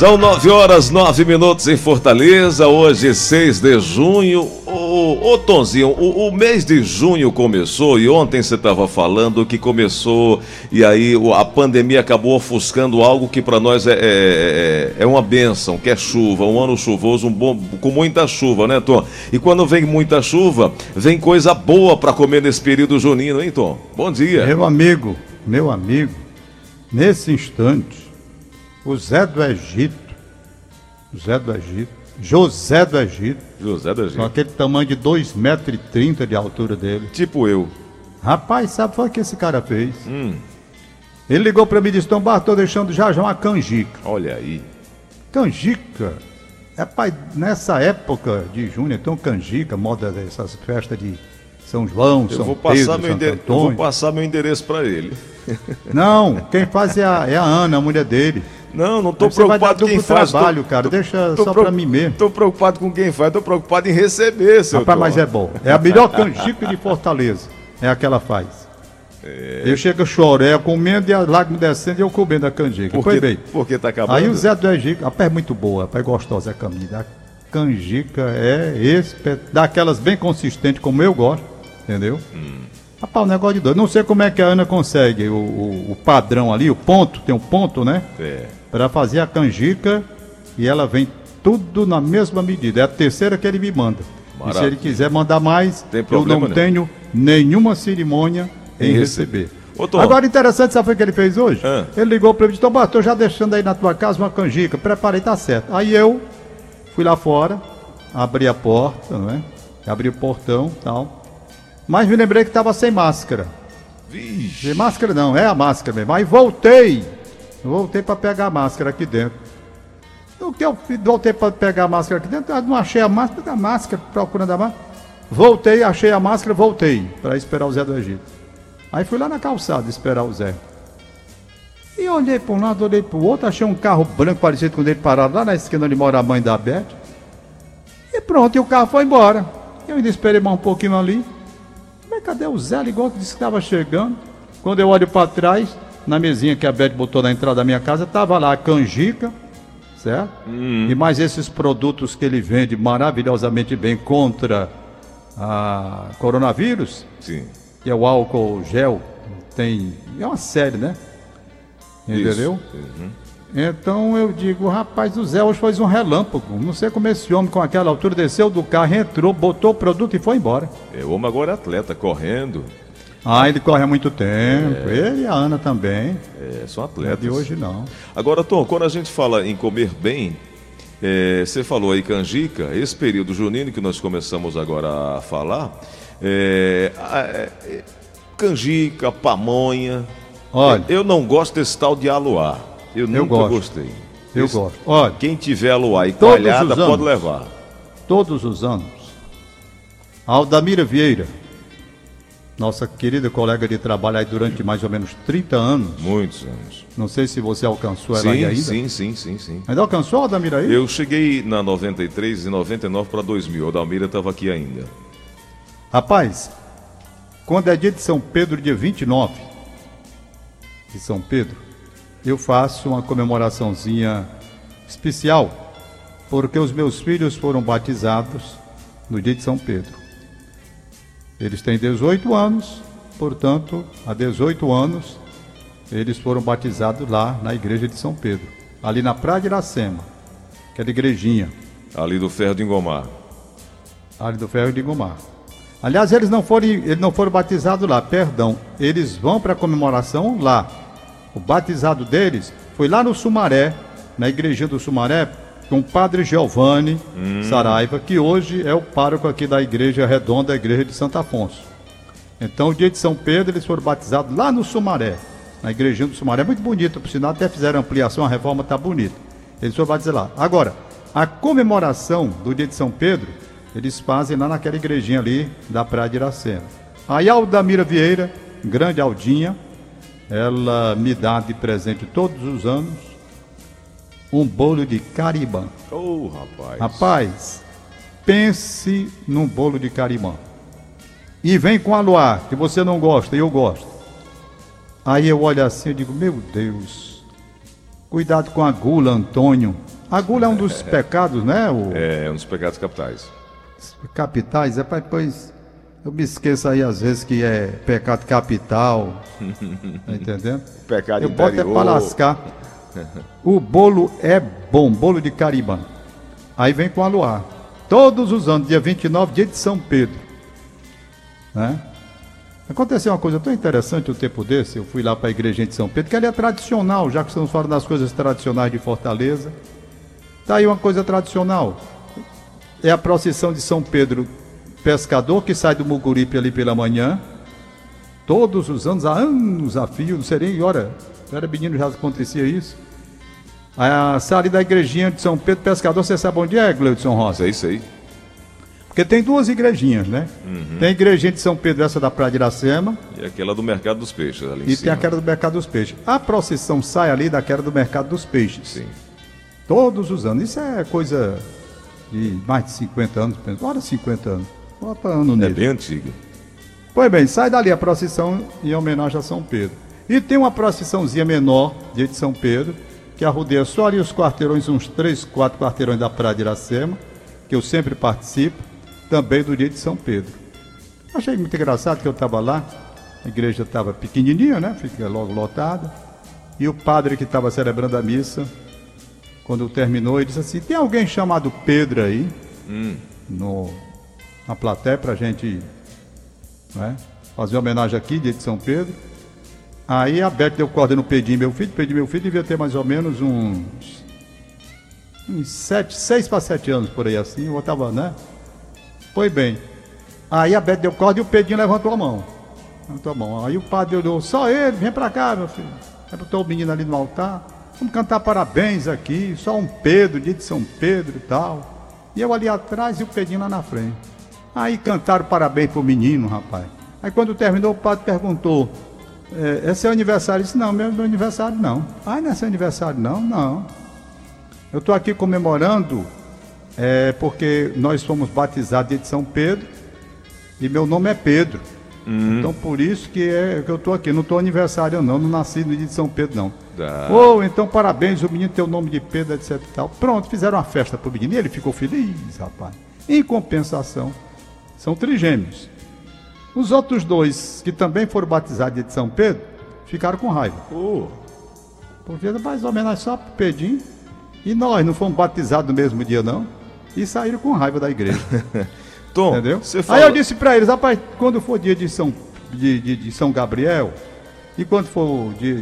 São nove horas, nove minutos em Fortaleza, hoje 6 de junho. Ô, ô Tonzinho, o, o, mês de junho começou e ontem você estava falando que começou e aí a pandemia acabou ofuscando algo que para nós é, é, é, é, uma benção, que é chuva, um ano chuvoso, um bom, com muita chuva, né, Tom? E quando vem muita chuva, vem coisa boa para comer nesse período junino, hein, Tom? Bom dia. Meu amigo, meu amigo, nesse instante o Zé do Egito, Zé do Egito, José do Egito. José do Egito. Com aquele tamanho de 2,30 metros e de altura dele. Tipo eu. Rapaz, sabe o que esse cara fez? Hum. Ele ligou para mim e disse, Tom estou deixando já já uma canjica. Olha aí. Canjica? Rapaz, nessa época de junho, então canjica, moda dessas festas de São João, eu São vou passar Pedro, meu Eu vou passar meu endereço para ele. Não, quem faz é a, é a Ana, a mulher dele. Não, não estou preocupado com quem faz. trabalho, tô, cara. Tô, Deixa tô só para mim mesmo. Estou preocupado com quem faz, estou preocupado em receber, seu Rapaz, mas é bom. É a melhor canjica de Fortaleza. É a que ela faz. É... Eu chego a chorar, é comendo e a lágrima descendo e eu comendo a canjica. Por Foi bem. Porque tá acabando. Aí o Zé do Egito, a pé é muito boa, a pé é gostosa a camisa. A canjica é esse, daquelas bem consistentes como eu gosto, entendeu? Hum. Rapaz, o negócio de doido. Não sei como é que a Ana consegue o, o, o padrão ali, o ponto, tem um ponto, né? É para fazer a canjica e ela vem tudo na mesma medida. É a terceira que ele me manda. Maravilha. E se ele quiser mandar mais, eu não tenho nenhuma cerimônia em, em receber. receber. Agora, interessante, sabe o que ele fez hoje? Ah. Ele ligou para mim e disse: Tom, estou já deixando aí na tua casa uma canjica. Preparei, tá certo. Aí eu fui lá fora, abri a porta, não é? Abri o portão tal. Mas me lembrei que estava sem máscara. Vixe. Sem máscara não, é a máscara mesmo. Aí voltei Voltei para pegar a máscara aqui dentro. O que eu voltei para pegar a máscara aqui dentro, não achei a máscara, a máscara, procurando a máscara. Voltei, achei a máscara, voltei para esperar o Zé do Egito. Aí fui lá na calçada esperar o Zé. E olhei para um lado, olhei para o outro, achei um carro branco parecido com o dele parado lá na esquina onde mora a mãe da Beth. E pronto, e o carro foi embora. Eu ainda esperei mais um pouquinho ali. Mas cadê o Zé? Igual que disse que estava chegando. Quando eu olho para trás, na mesinha que a Beth botou na entrada da minha casa, tava lá a canjica, certo? Hum. E mais esses produtos que ele vende maravilhosamente bem contra a coronavírus. Sim. Que é o álcool gel. Tem. É uma série, né? Entendeu? Uhum. Então eu digo, rapaz, o Zé hoje faz um relâmpago. Não sei como esse homem com aquela altura desceu do carro, entrou, botou o produto e foi embora. É, o homem agora é atleta, correndo. Ah, ele corre há muito tempo. É... Ele e a Ana também. É, são atletas. Não é de hoje não. Agora, Tom, quando a gente fala em comer bem, é, você falou aí canjica, esse período junino que nós começamos agora a falar, é, é, canjica, pamonha. Olha, eu não gosto desse tal de aluá. Eu, eu nunca gosto. gostei. Eu Esse, gosto. Olha, quem tiver aluá e coalhada pode levar. Todos os anos, Aldamira Vieira nossa querida colega de trabalho aí durante mais ou menos 30 anos. Muitos anos. Não sei se você alcançou ela sim, aí ainda. Sim, sim, sim, sim. Ainda alcançou a Adamira aí? Eu cheguei na 93 e 99 para 2000. A Adamira estava aqui ainda. Rapaz, quando é dia de São Pedro, dia 29 de São Pedro, eu faço uma comemoraçãozinha especial, porque os meus filhos foram batizados no dia de São Pedro. Eles têm 18 anos, portanto, há 18 anos, eles foram batizados lá na igreja de São Pedro, ali na Praia de Iracema, aquela igrejinha. Ali do Ferro de Engomar. Ali do Ferro de Engomar. Aliás, eles não foram, eles não foram batizados lá, perdão. Eles vão para a comemoração lá. O batizado deles foi lá no Sumaré, na igrejinha do Sumaré, com o padre Giovanni hum. Saraiva, que hoje é o pároco aqui da Igreja Redonda, a Igreja de Santo Afonso. Então, o dia de São Pedro, eles foram batizados lá no Sumaré, na igrejinha do Sumaré. Muito bonito, por sinal, até fizeram ampliação, a reforma está bonita. Eles foram batizados lá. Agora, a comemoração do dia de São Pedro, eles fazem lá naquela igrejinha ali da Praia de Iracema. Aí a Aldamira Vieira, grande Aldinha, ela me dá de presente todos os anos um bolo de carimã. Oh, rapaz. Rapaz, pense num bolo de carimã. E vem com a luar, que você não gosta e eu gosto. Aí eu olho assim e digo, meu Deus, cuidado com a gula, Antônio. A gula é um dos pecados, né? O... É um dos pecados capitais. Capitais, é para depois. Eu me esqueço aí às vezes que é pecado capital. tá entendendo? Pecado Eu boto é interior. pra lascar. O bolo é bom, bolo de cariba. Aí vem com a luar. Todos os anos, dia 29, dia de São Pedro. Né? Aconteceu uma coisa tão interessante o tempo desse, eu fui lá para a igreja de São Pedro, que ali é tradicional, já que estamos falando das coisas tradicionais de Fortaleza. Tá aí uma coisa tradicional. É a procissão de São Pedro Pescador, que sai do Muguripe ali pela manhã. Todos os anos, há anos a fio, não sei nem, olha, eu era menino já acontecia isso. A ali da igrejinha de São Pedro Pescador, você sabe onde é, Gleudson Rosa? Sei, sei. Porque tem duas igrejinhas, né? Uhum. Tem a igrejinha de São Pedro, essa da Praia de Iracema, E aquela do Mercado dos Peixes ali e cima. tem aquela do Mercado dos Peixes. A procissão sai ali daquela do Mercado dos Peixes. Sim. Todos os anos. Isso é coisa de mais de 50 anos. Bora 50 anos. Bota ano É nele. bem antiga. Pois bem, sai dali a procissão em homenagem a São Pedro. E tem uma procissãozinha menor, dia de São Pedro, que arrodeia só ali os quarteirões, uns três, quatro quarteirões da Praia de Iracema, que eu sempre participo, também do dia de São Pedro. Achei muito engraçado que eu estava lá, a igreja estava pequenininha, né? Fica logo lotada. E o padre que estava celebrando a missa, quando terminou, ele disse assim: tem alguém chamado Pedro aí? No, na plateia para a gente né? fazer uma homenagem aqui, dia de São Pedro. Aí a Beth deu corda no Pedinho, meu filho. Pedinho, meu filho, devia ter mais ou menos uns. uns sete, seis para sete anos por aí assim. Eu tava, né? Pois bem. Aí a Beth deu corda e o Pedinho levantou a mão. Levantou a mão. Aí o padre olhou, só ele, vem pra cá, meu filho. Aí botou o menino ali no altar. Vamos cantar parabéns aqui, só um Pedro, dia de São Pedro e tal. E eu ali atrás e o Pedinho lá na frente. Aí cantaram parabéns pro menino, rapaz. Aí quando terminou, o padre perguntou: é, é seu aniversário? Eu disse: Não, meu, meu aniversário não. Ah, não é seu aniversário? Não, não. Eu estou aqui comemorando é, porque nós fomos batizados de São Pedro e meu nome é Pedro. Então por isso que, é, que eu estou aqui. Não estou aniversário não, não nasci no dia de São Pedro não. Tá. Oh, então parabéns, o menino tem o nome de Pedro, etc e tal. Pronto, fizeram uma festa pro menino e ele ficou feliz, rapaz. Em compensação, são trigêmeos. Os outros dois, que também foram batizados de São Pedro, ficaram com raiva. Oh, Porque mais ou menos só Pedrinho. E nós não fomos batizados no mesmo dia, não. E saíram com raiva da igreja. Tom, entendeu? você Aí fala... eu disse pra eles, rapaz, quando for dia de São, de, de- de São Gabriel, e quando for dia,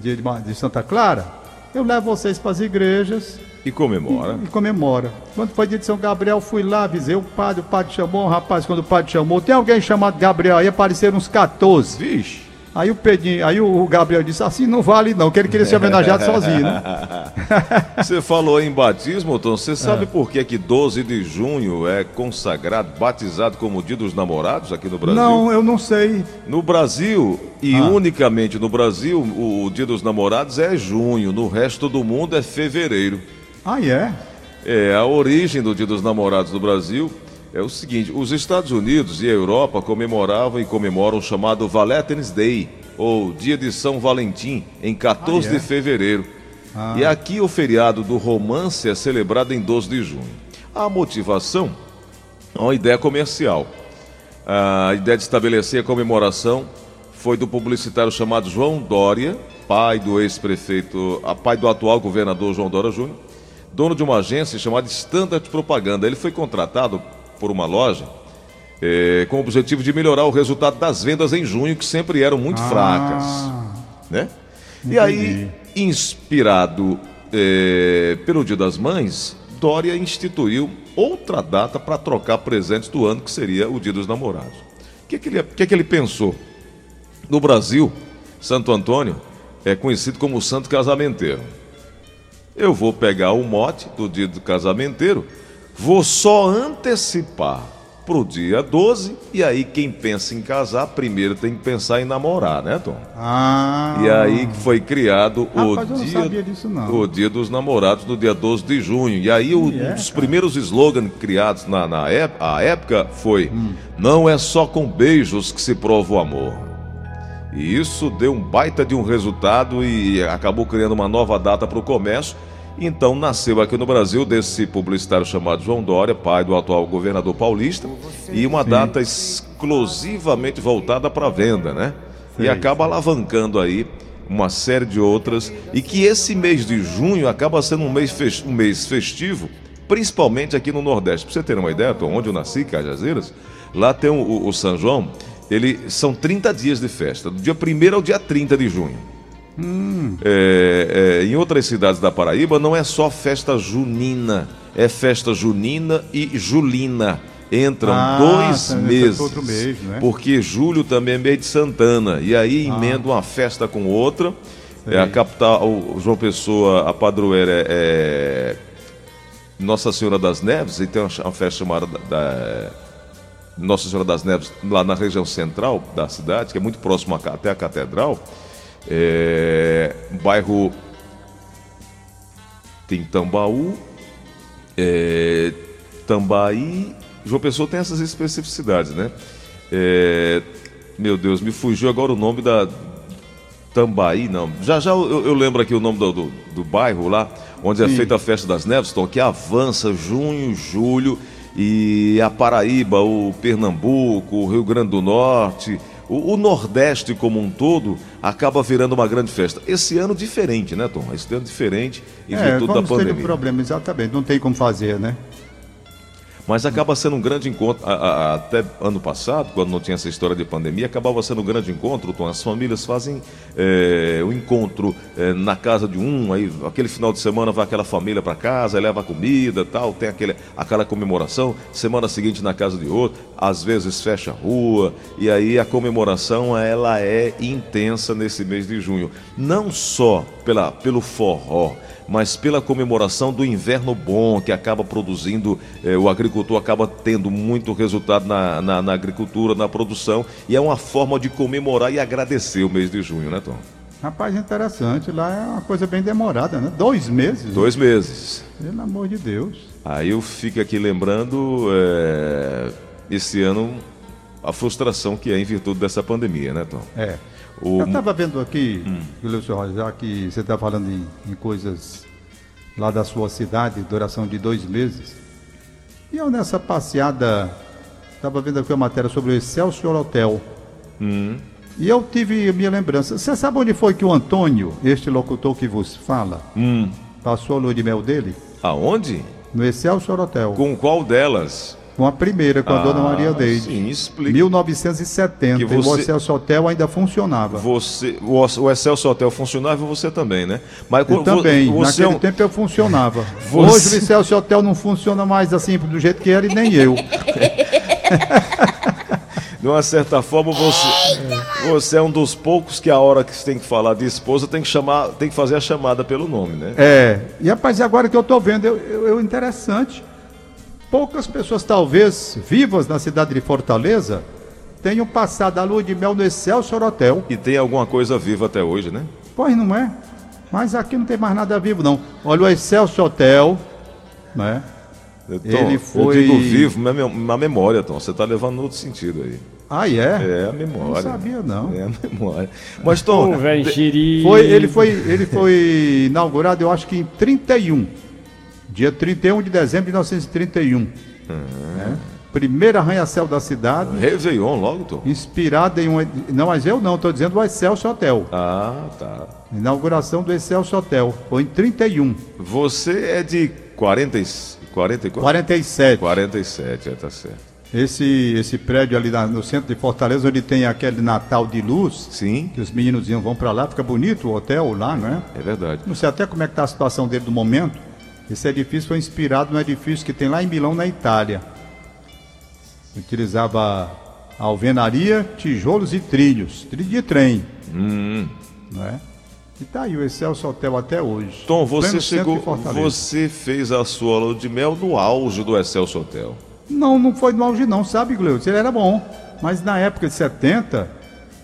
de, Ma- de Santa Clara, eu levo vocês para as igrejas E comemora. e comemora. Quando foi dia de São Gabriel, fui lá, avisei o padre, o padre chamou, rapaz, quando o padre chamou, tem alguém chamado Gabriel aí, apareceram uns 14. Vixe. Aí o Pedrinho, aí o Gabriel disse assim, não vale não, que ele queria ser homenageado sozinho, né? Você falou em batismo, Tom. Você É. sabe por que, que 12 de junho é consagrado, batizado como dia dos namorados aqui no Brasil? Não, eu não sei. No Brasil, e Ah. unicamente no Brasil, o, o dia dos namorados é junho. No resto do mundo é fevereiro. Ah, é? É, a origem do Dia dos Namorados no Brasil é o seguinte: os Estados Unidos e a Europa comemoravam e comemoram o chamado Valentine's Day, ou Dia de São Valentim, em 14 Ah, é? de fevereiro. Ah. E aqui o feriado do romance é celebrado em 12 de junho. A motivação é uma ideia comercial. A ideia de estabelecer a comemoração foi do publicitário chamado João Dória, pai do ex-prefeito, pai do atual governador João Dória Júnior, dono de uma agência chamada Standard Propaganda. Ele foi contratado por uma loja eh, com o objetivo de melhorar o resultado das vendas em junho, que sempre eram muito fracas Ah, né? E aí, inspirado eh, pelo Dia das Mães, Dória instituiu outra data para trocar presentes do ano, que seria o Dia dos Namorados. O que, que, ele, que, que ele pensou? No Brasil, Santo Antônio é conhecido como o Santo Casamenteiro. Eu vou pegar o mote do dia do casamenteiro, vou só antecipar para o dia 12, e aí quem pensa em casar, primeiro tem que pensar em namorar, né, Tom? ah. E aí foi criado o Rapaz, não dia, disso, o dia dos namorados no dia 12 de junho. E aí o- é, um dos cara? primeiros slogans criados na, na época foi Hum. Não é só com beijos que se prova o amor. E isso deu um baita de um resultado e acabou criando uma nova data para o comércio. Então nasceu aqui no Brasil desse publicitário chamado João Dória, pai do atual governador paulista, e uma data exclusivamente voltada para venda, né? E Sim, acaba alavancando aí uma série de outras e que esse mês de junho acaba sendo um mês, fes- um mês festivo, principalmente aqui no Nordeste. Para você ter uma ideia, Tom, onde eu nasci, Cajazeiras, lá tem o, o- o São João, ele são 30 dias de festa, do dia 1 ao dia 30 de junho. É, é, em outras cidades da Paraíba não é só festa junina, é festa junina e julina. Entram Ah, dois tá, meses. outro mês, né? Porque julho também é mês de Santana. E aí emenda uma festa com outra. É a capital, João Pessoa, a padroeira é, é Nossa Senhora das Neves, e tem uma, uma festa chamada da, da- Nossa Senhora das Neves, lá na região central da cidade, que é muito próximo a até a catedral. É, bairro tem Tambaú, é, Tambaí. João Pessoa tem essas especificidades, né? É, meu Deus, me fugiu agora o nome da. Tambaí, não. Já já eu, eu lembro aqui o nome do, do, do bairro lá, onde é Sim. feita a festa das neves, Tom, que avança junho, julho, e a Paraíba, o Pernambuco, o Rio Grande do Norte, o, o Nordeste como um todo, acaba virando uma grande festa. Esse ano diferente, né, Tom? Esse ano diferente em É, virtude da vamos ter um pandemia. problema, exatamente. Não tem como fazer, né? Mas acaba sendo um grande encontro. a- a- até ano passado, quando não tinha essa história de pandemia, acabava sendo um grande encontro, Tom. As famílias fazem é, o encontro é, na casa de um, aí aquele final de semana vai aquela família para casa, leva comida tal, tem aquele, aquela comemoração, semana seguinte na casa de outro, às vezes fecha a rua, e aí a comemoração ela é intensa nesse mês de junho. Não só pela, pelo forró, mas pela comemoração do inverno bom, que acaba produzindo, eh, o agricultor acaba tendo muito resultado na, na, na agricultura, na produção, e é uma forma de comemorar e agradecer o mês de junho, né, Tom? Rapaz, interessante. Lá é uma coisa bem demorada, né? Dois meses. Dois meses. Pelo amor de Deus. Aí eu fico aqui lembrando, eh, esse ano, a frustração que é em virtude dessa pandemia, né, Tom? É. O- Eu estava vendo aqui, Hum. Já que você está falando em, em coisas lá da sua cidade, duração de dois meses. E eu nessa passeada, estava vendo aqui uma matéria sobre o Excelsior Hotel. Hum. E eu tive a minha lembrança. Você sabe onde foi que o Antônio, este locutor que vos fala, Hum. passou a lua de mel dele? Aonde? No Excelsior Hotel. Com qual delas? Com a primeira, com a dona Maria Deide. Sim, explica. 1970. Que E o você- Excelsior Hotel ainda funcionava. Você, o, o Excelso Hotel funcionava e você também, né? Mas Eu também, vo- você é naquele um- tempo eu funcionava. Você- Hoje o Excelsior Hotel não funciona mais assim do jeito que era e nem eu. de uma certa forma você, você é um dos poucos que a hora que você tem que falar de esposa tem que chamar, tem que fazer a chamada pelo nome, né? É, e rapaz, agora que eu tô vendo, eu, eu- eu- interessante. Poucas pessoas, talvez vivas na cidade de Fortaleza, tenham passado a lua de mel no Excelsior Hotel. E tem alguma coisa viva até hoje, né? Pois não é? Mas aqui não tem mais nada vivo, não. Olha o Excelsior Hotel, né? Tom, Ele Eu foi- digo vivo, na na memória, Tom. Você está levando no outro sentido aí. Ah, é? É a Não memória. sabia, não. É a memória. Mas, Tom, xerife. Foi, ele, foi, ele foi inaugurado, eu acho que em 31. Dia 31 de dezembro de 1931. né? Primeiro arranha-céu da cidade, Réveillon logo, Tom. inspirado em um. Não, mas eu não, estou dizendo o Excelsior Hotel. Ah, tá. Inauguração do Excelsior Hotel. Foi em 31. Você é de 40, e- 44? 47. 47, é, tá certo. Esse, esse prédio ali na- no centro de Fortaleza, onde tem aquele Natal de luz, Sim, que os meninos vão para lá, fica bonito o hotel lá, não é? é verdade. Não sei até como é que está a situação dele no momento. Esse edifício foi inspirado no edifício que tem lá em Milão, na Itália. Utilizava alvenaria, tijolos e trilhos. Trilho de trem, Hum. não é? E tá aí o Excelsior Hotel até hoje. Tom, você chegou, você fez a sua lua de mel no auge do Excelso Hotel. Não, não foi no auge não, sabe, Gleudes? Ele era bom. Mas na época de 70,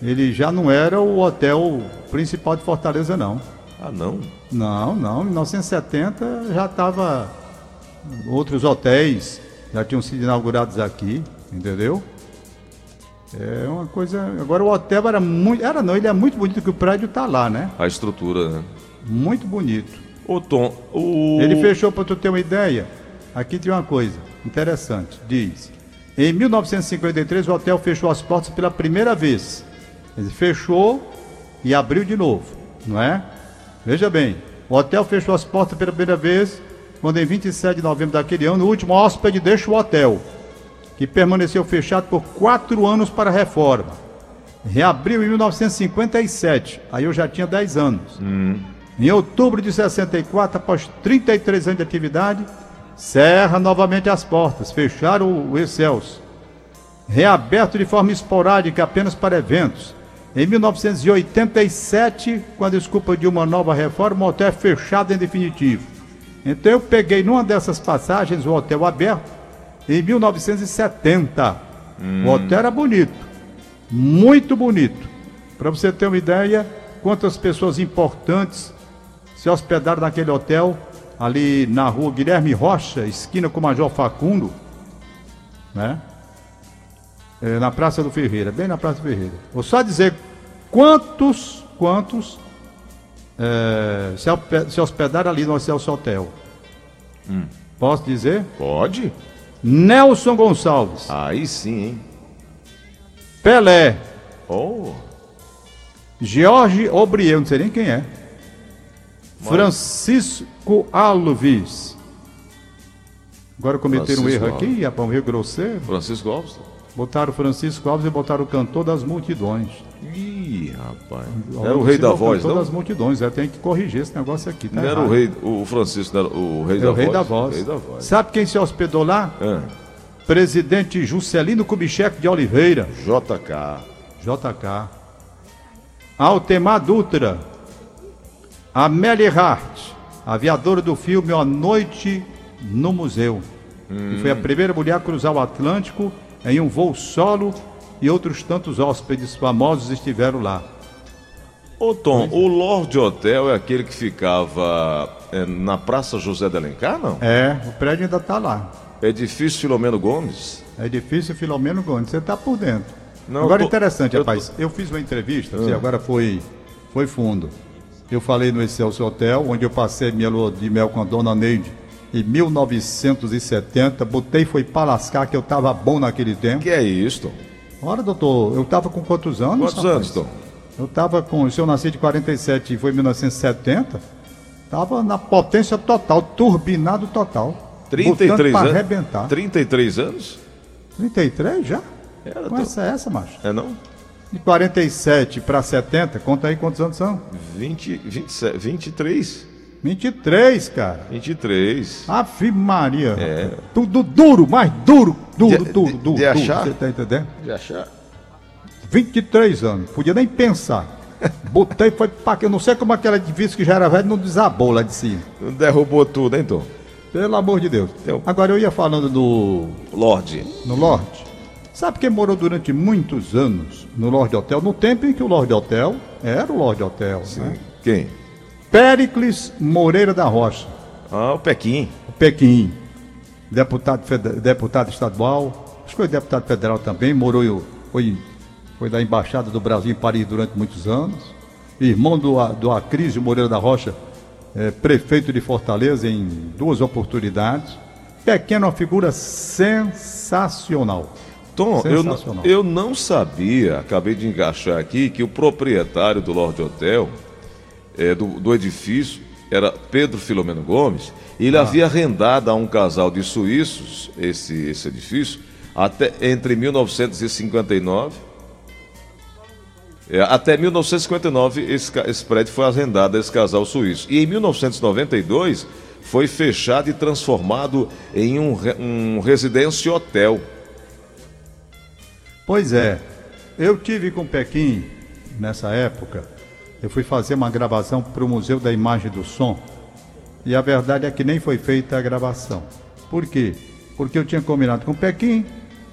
ele já não era o hotel principal de Fortaleza, não. Ah, não? Não, não. Em 1970 já estava. Outros hotéis já tinham sido inaugurados aqui, entendeu? É uma coisa. Agora o hotel era muito. Era não, ele é muito bonito que o prédio está lá, né? A estrutura, né? Muito bonito. Ô Tom, o... Ele fechou, para tu ter uma ideia. Aqui tem uma coisa interessante. Diz: em 1953 o hotel fechou as portas pela primeira vez. Ele fechou e abriu de novo, não é? Veja bem, o hotel fechou as portas pela primeira vez quando em 27 de novembro daquele ano o último hóspede deixa o hotel, que permaneceu fechado por quatro anos para reforma. Reabriu em 1957, aí eu já tinha 10 anos. Hum. Em outubro de 64, após 33 anos de atividade, cerra novamente as portas, fecharam o Excelso. Reaberto de forma esporádica apenas para eventos. Em 1987, com a desculpa de uma nova reforma, o hotel é fechado em definitivo. Então eu peguei numa dessas passagens o hotel aberto em 1970. Hum. O hotel era bonito, muito bonito. Para você ter uma ideia, quantas pessoas importantes se hospedaram naquele hotel, ali na rua Guilherme Rocha, esquina com o Major Facundo, né? É, na Praça do Ferreira, bem na Praça do Ferreira. Vou só dizer quantos, quantos é, se hospedaram ali no Celso Hotel. Hum. Posso dizer? Pode. Nelson Gonçalves. Aí sim, hein? Pelé. Oh. Jorge Obriel, não sei nem quem é. Francisco Alves. Agora cometeram um erro Alves. aqui, um erro grosseiro. Francisco Alves? Botaram Francisco Alves e botaram o cantor das multidões. Ih, rapaz. Era o rei da voz, não? das multidões. É, tem que corrigir esse negócio aqui. Tá não era o rei, o Francisco, não era o rei, é da, o rei voz? da voz. Rei da voz. Sabe quem se hospedou lá? É. Presidente Juscelino Kubitschek de Oliveira. JK. JK. Altemar Dutra, Amélia Hart, aviadora do filme A Noite no Museu. Hum. Que foi a hum. primeira mulher a cruzar o Atlântico em um voo solo e outros tantos hóspedes famosos estiveram lá. Ô Tom, o Lord Hotel é aquele que ficava é, na Praça José de Alencar, não? É, o prédio ainda está lá. Edifício Filomeno Gomes? Edifício Filomeno Gomes, você está por dentro. Não, agora tô, interessante, eu rapaz. Tô... Eu fiz uma entrevista, ah. agora foi, foi fundo. Eu falei no Excelsior Hotel, onde eu passei minha lua de mel com a dona Neide em 1970. Botei foi para lascar que eu tava bom naquele tempo. Que é isso, Ora, doutor, eu tava com quantos anos? Quantos rapaz? anos, Tom? Eu tava com. Se eu nasci de 47 e foi 1970, tava na potência total, turbinado total. 33 anos? arrebentar. 33 anos? 33 já? Era, Conhece é essa, macho? É não? De 47 para 70, conta aí quantos anos são? 20, 27, 23. 23, cara. 23. Ave Maria. É. Tudo duro, mais duro, duro, de, duro, duro. De achar? Você tá entendendo? De achar. 23 anos, podia nem pensar. Botei, foi pra que eu não sei como aquela edifício que já era velho não desabou lá de cima. Não derrubou tudo, hein, Tom? Pelo amor de Deus. Eu... Agora eu ia falando do. Lorde. No Lorde. Sabe quem morou durante muitos anos no Lorde Hotel? No tempo em que o Lorde Hotel era o Lorde Hotel. Sim. Né? Quem? Péricles Moreira da Rocha. Ah, o Pequim. O Pequim. Deputado, deputado estadual, acho que foi deputado federal também, morou, foi, foi da Embaixada do Brasil em Paris durante muitos anos. Irmão do, do Acrísio Moreira da Rocha, é, prefeito de Fortaleza em duas oportunidades. Pequeno, uma figura sensacional. Tom, eu, eu não sabia, acabei de encaixar aqui, que o proprietário do Lorde Hotel, é, do, do, edifício, era Pedro Filomeno Gomes, e ele ah. havia arrendado a um casal de suíços esse, esse edifício até entre 1959. É, até 1959 esse, esse prédio foi arrendado a esse casal suíço. E em 1992 foi fechado e transformado em um, um residência hotel. Pois é, eu tive com Pequim nessa época. Eu fui fazer uma gravação para o Museu da Imagem do Som. E a verdade é que nem foi feita a gravação. Por quê? Porque eu tinha combinado com o Pequim,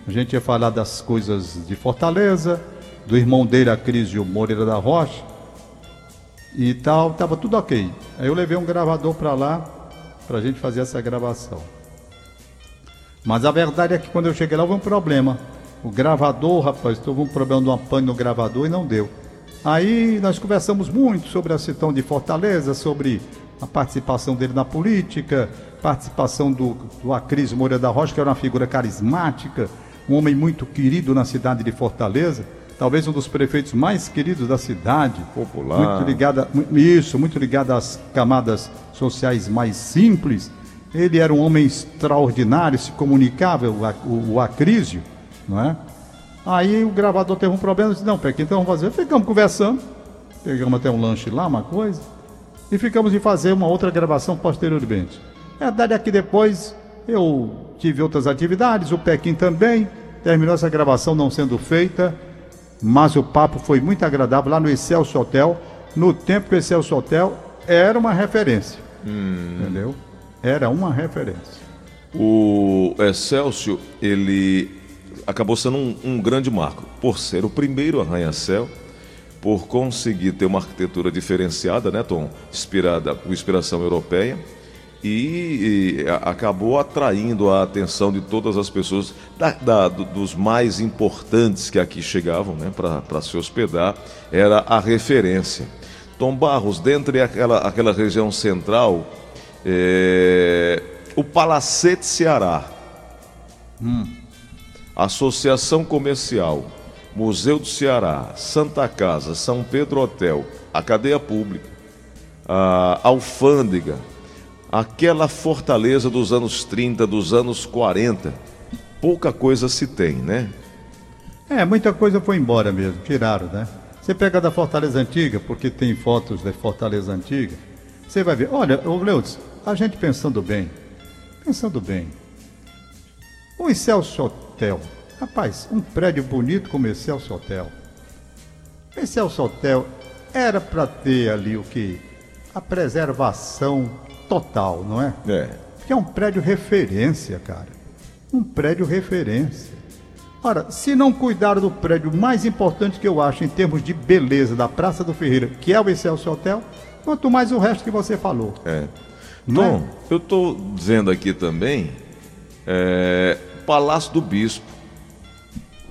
a gente ia falar das coisas de Fortaleza, do irmão dele, a Crisio Moreira da Rocha, e tal, tava tudo ok. Aí eu levei um gravador para lá, para a gente fazer essa gravação. Mas a verdade é que quando eu cheguei lá houve um problema. O gravador, rapaz, teve um problema de uma pane no gravador e não deu. Aí nós conversamos muito sobre a situação de Fortaleza, sobre a participação dele na política, participação do, do Acris Moura da Rocha, que era uma figura carismática, um homem muito querido na cidade de Fortaleza, talvez um dos prefeitos mais queridos da cidade. Popular. Muito ligado, a, isso, muito ligado às camadas sociais mais simples. Ele era um homem extraordinário, se comunicava, o, o, o Acrísio, não é? Aí o gravador teve um problema, disse, não, Pequim, então vamos fazer. Ficamos conversando, pegamos até um lanche lá, uma coisa, e ficamos em fazer uma outra gravação posteriormente. É verdade é que depois eu tive outras atividades, o Pequim também, terminou essa gravação não sendo feita, mas o papo foi muito agradável lá no Excelso Hotel, no tempo que o Excelso Hotel era uma referência. Hum. Entendeu? Era uma referência. O Excelsior, ele acabou sendo um, um grande marco, por ser o primeiro arranha-céu, por conseguir ter uma arquitetura diferenciada, né, Tom? Inspirada, com inspiração europeia e, e, acabou atraindo a atenção de todas as pessoas, da, da, dos mais importantes que aqui chegavam né, para se hospedar, era a referência. Tom Barros, dentre aquela, aquela região central, é, o Palacete Ceará, hum. Associação Comercial, Museu do Ceará, Santa Casa, São Pedro Hotel, a cadeia pública, a alfândega, aquela fortaleza dos anos 30, dos anos 40. Pouca coisa se tem, né? É, muita coisa foi embora mesmo, tiraram, né? Você pega da Fortaleza Antiga, porque tem fotos da Fortaleza Antiga, você vai ver. Olha, ô Leudes, a gente pensando bem, pensando bem. O Excelso Hotel, rapaz, um prédio bonito como esse Excelso Hotel. Excelso Hotel era para ter ali o que? A preservação total, não é? É. Porque é um prédio referência, cara. Um prédio referência. Ora, se não cuidar do prédio mais importante que eu acho em termos de beleza da Praça do Ferreira, que é o Excelsior Hotel, quanto mais o resto que você falou. É. Tom, é? eu estou dizendo aqui também é, Palácio do Bispo.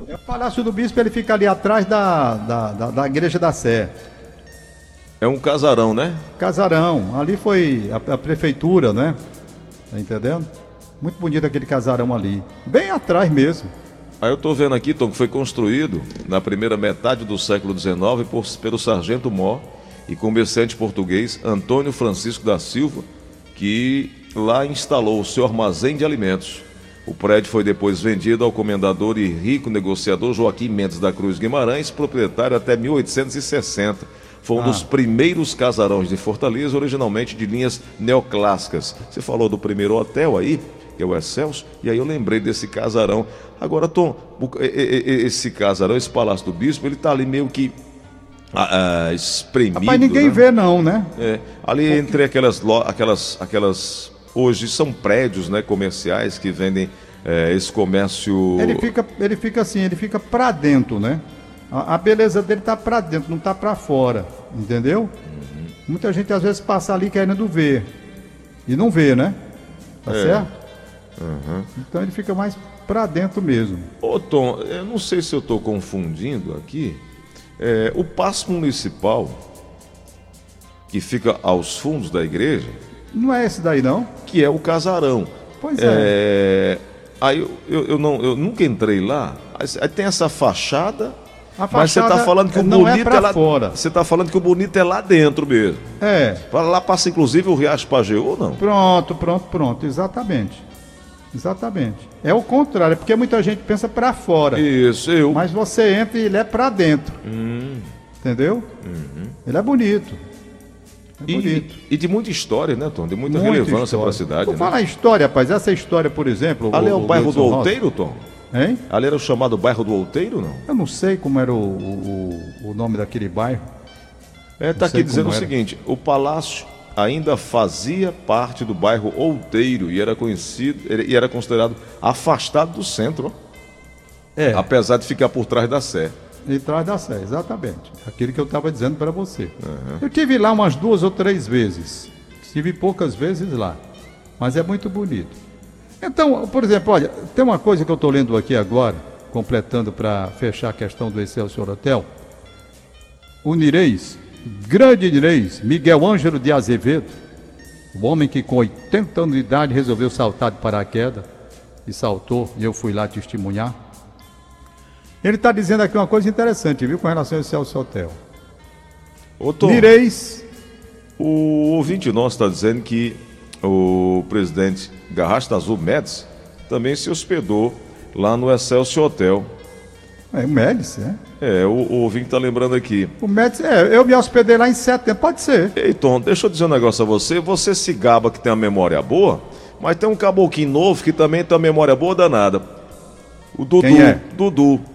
É, o Palácio do Bispo ele fica ali atrás da, da, da, da Igreja da Sé. É um casarão, né? Casarão. Ali foi a, a prefeitura, né? Tá entendendo? Muito bonito aquele casarão ali. Bem atrás mesmo. Aí eu estou vendo aqui, Tom, que foi construído na primeira metade do século XIX por, pelo sargento Mó e comerciante português Antônio Francisco da Silva, que lá instalou o seu armazém de alimentos. O prédio foi depois vendido ao comendador e rico negociador Joaquim Mendes da Cruz Guimarães, proprietário até 1860 foi um ah. dos primeiros casarões de Fortaleza, originalmente de linhas neoclássicas. Você falou do primeiro hotel aí, que é o Excelso, e aí eu lembrei desse casarão. Agora, Tom, esse casarão, esse Palácio do Bispo, ele está ali meio que ah, ah, espremido. Rapaz, ninguém né? vê não, né? É, ali Porque... entre aquelas, aquelas, aquelas, hoje são prédios né, comerciais que vendem é, esse comércio... Ele fica, ele fica assim, ele fica para dentro, né? A, a beleza dele tá para dentro, não tá para fora, entendeu? Uhum. Muita gente às vezes passa ali querendo ver e não vê, né? Tá é. certo? Uhum. Então ele fica mais para dentro mesmo. Ô Tom, eu não sei se eu estou confundindo aqui. É, o passo municipal que fica aos fundos da igreja. Não é esse daí não? Que é o casarão. Pois é. é aí eu, eu, eu, não, eu nunca entrei lá. Aí tem essa fachada mas você está falando que o não bonito é, é lá fora. Você está falando que o bonito é lá dentro mesmo. É. Lá passa inclusive o Riacho Pajeú ou não? Pronto, pronto, pronto, exatamente. Exatamente. É o contrário, é porque muita gente pensa para fora. Isso, eu. Mas você entra e ele é para dentro. Hum. Entendeu? Uhum. Ele é bonito. É e. E de muita história, né, Tom? De muita, muita relevância para a cidade. Vou né? falar história, rapaz. Essa história, por exemplo. Ali o, é o, o bairro do Outeiro, Tom? Hein? Ali era o chamado bairro do Outeiro, não? Eu não sei como era o, o, o nome daquele bairro. É, tá aqui dizendo o seguinte: o palácio ainda fazia parte do bairro Outeiro e era conhecido e era considerado afastado do centro. É. Apesar de ficar por trás da Sé. Por trás da Sé, exatamente. Aquilo que eu estava dizendo para você. Uhum. Eu tive lá umas duas ou três vezes. Estive poucas vezes lá. Mas é muito bonito. Então, por exemplo, olha, tem uma coisa que eu estou lendo aqui agora, completando para fechar a questão do Excelsior Hotel. O Nireis, grande Nireis, Miguel Ângelo de Azevedo, O homem que com 80 anos de idade resolveu saltar de paraquedas e saltou, e eu fui lá testemunhar. Ele está dizendo aqui uma coisa interessante, viu, com relação a esse Celso Hotel. Ô, Tom, Direis, o ouvinte nosso está dizendo que o presidente Garrasta Azul Médici também se hospedou lá no Excelsior Hotel. é o Médici, né? É, o, o ouvinte está lembrando aqui. O Médici, é, eu me hospedei lá em setembro, pode ser. Ei, Tom, deixa eu dizer um negócio a você. Você se gaba que tem uma memória boa, mas tem um caboclinho novo que também tem uma memória boa danada. O Dudu. Quem é? Dudu.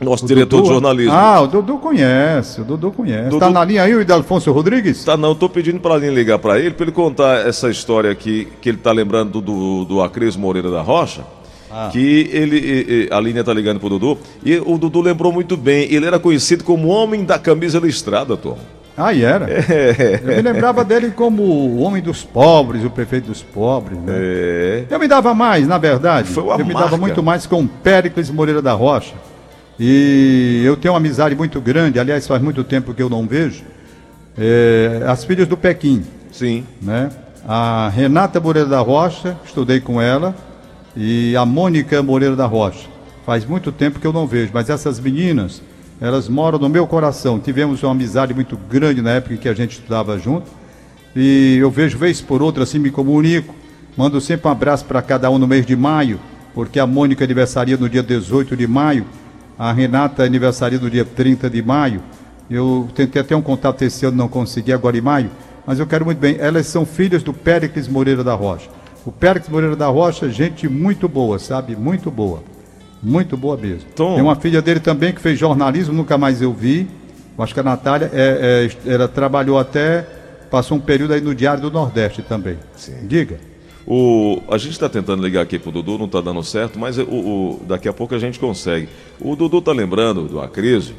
Nosso O diretor Dudu? de jornalismo. Ah, o Dudu conhece, o Dudu conhece. Dudu- Tá na linha aí o Idelfonso Rodrigues? Tá, não, tô pedindo pra Aline ligar pra ele, pra ele contar essa história aqui, que ele tá lembrando do, do, do Acres Moreira da Rocha. Ah. Que ele, e- e- a Aline tá ligando pro Dudu, e o Dudu lembrou muito bem, ele era conhecido como o homem da camisa listrada, Tom. Ah, e era. Eu me lembrava dele como o homem dos pobres, o prefeito dos pobres, né? É. Eu me dava mais, na verdade. Foi uma eu me marca. dava muito mais com Péricles Moreira da Rocha. E eu tenho uma amizade muito grande, aliás, faz muito tempo que eu não vejo. é, as filhas do Pequim, Sim. né? A Renata Moreira da Rocha, estudei com ela, e a Mônica Moreira da Rocha. Faz muito tempo que eu não vejo, mas essas meninas, elas moram no meu coração. Tivemos uma amizade muito grande na época que a gente estudava junto. E eu vejo vez por outra, assim, me comunico. Mando sempre um abraço para cada um no mês de maio, porque a Mônica aniversaria no dia 18 de maio, a Renata aniversaria no dia 30 de maio. Eu tentei até um contato esse ano, não consegui, agora em maio, mas eu quero muito bem. Elas são filhas do Péricles Moreira da Rocha. O Péricles Moreira da Rocha, gente muito boa, sabe? Muito boa. Muito boa mesmo. Tom. Tem uma filha dele também que fez jornalismo, nunca mais eu vi. Eu acho que a Natália, é, é, ela trabalhou até, passou um período aí no Diário do Nordeste também. Sim. Diga. O, a gente está tentando ligar aqui pro Dudu, não está dando certo, mas o, o- daqui a pouco a gente consegue. O Dudu tá lembrando do Acris,